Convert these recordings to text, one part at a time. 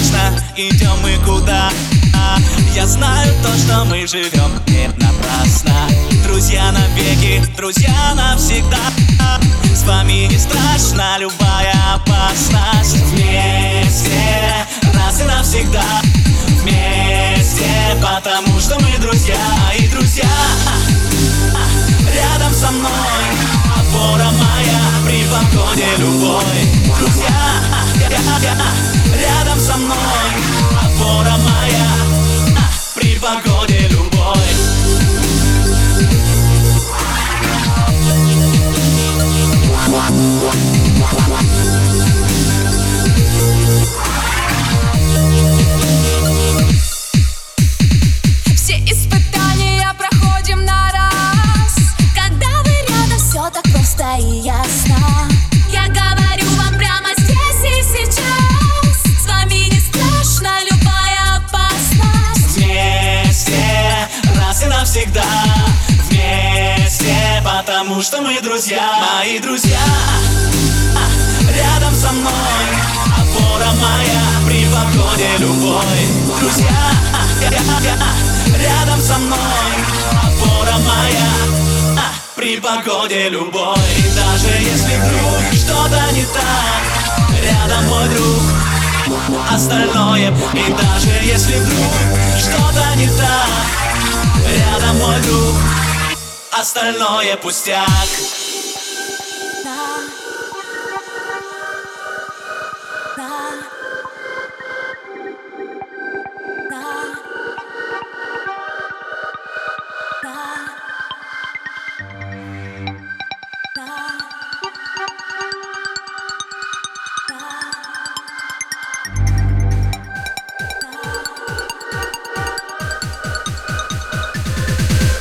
точно идем мы куда? Я знаю то, что мы живем не напрасно. Друзья навеки, друзья навсегда. С вами не страшна любая опасность. Вместе, раз и навсегда. Вместе, потому что мы друзья И друзья. Рядом со мной Опора моя при подходе любой. Друзья, рядом со мной. Опора моя при погоде любой. Все потому что мы друзья Мои друзья. А, Рядом со мной Опора моя при погоде любой. Друзья а, Рядом со мной Опора моя а, При погоде любой. И даже если вдруг что-то не так Рядом мой друг остальное. И даже если вдруг что-то не так Рядом мой друг Остальное пустяк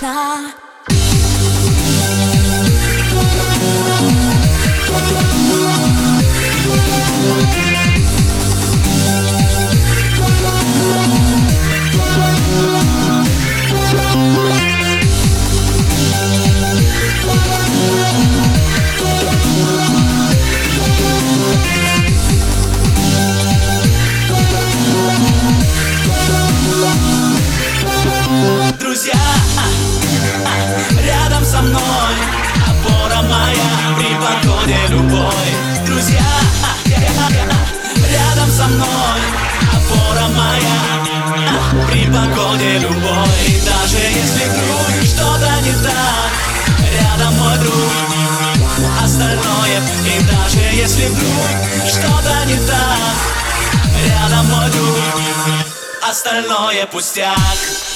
Да. Мной Опора моя при погоде любой И даже если вдруг что-то не так Рядом мой друг Остальное И даже если вдруг что-то не так Рядом мой друг Остальное пустяк